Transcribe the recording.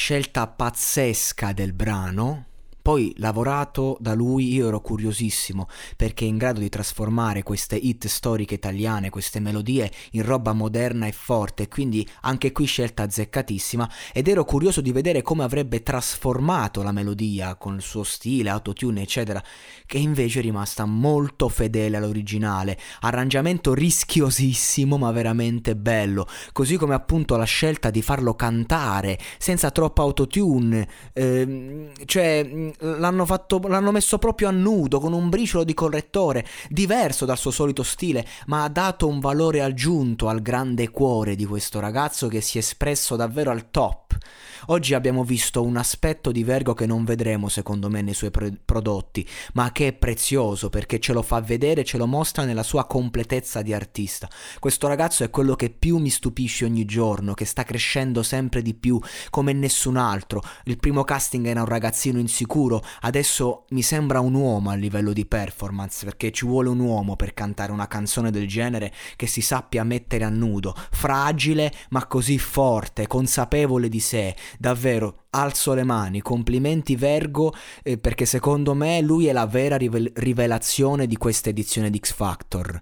Scelta pazzesca del brano poi lavorato da lui io ero curiosissimo perché è in grado di trasformare queste hit storiche italiane, queste melodie in roba moderna e forte, quindi anche qui scelta azzeccatissima ed ero curioso di vedere come avrebbe trasformato la melodia con il suo stile, autotune eccetera, che invece è rimasta molto fedele all'originale, arrangiamento rischiosissimo ma veramente bello, così come appunto la scelta di farlo cantare senza troppa autotune, ehm, cioè l'hanno, fatto, l'hanno messo proprio a nudo, con un briciolo di correttore, diverso dal suo solito stile, ma ha dato un valore aggiunto al grande cuore di questo ragazzo che si è espresso davvero al top. Oggi abbiamo visto un aspetto di Vergo che non vedremo secondo me nei suoi pro- prodotti, ma che è prezioso perché ce lo fa vedere, ce lo mostra nella sua completezza di artista. Questo ragazzo è quello che più mi stupisce ogni giorno, che sta crescendo sempre di più come nessun altro. Il primo casting era un ragazzino insicuro, adesso mi sembra un uomo a livello di performance perché ci vuole un uomo per cantare una canzone del genere che si sappia mettere a nudo, fragile ma così forte, consapevole di sé, davvero alzo le mani, complimenti Vergo eh, perché secondo me lui è la vera rivel- rivelazione di questa edizione di X Factor.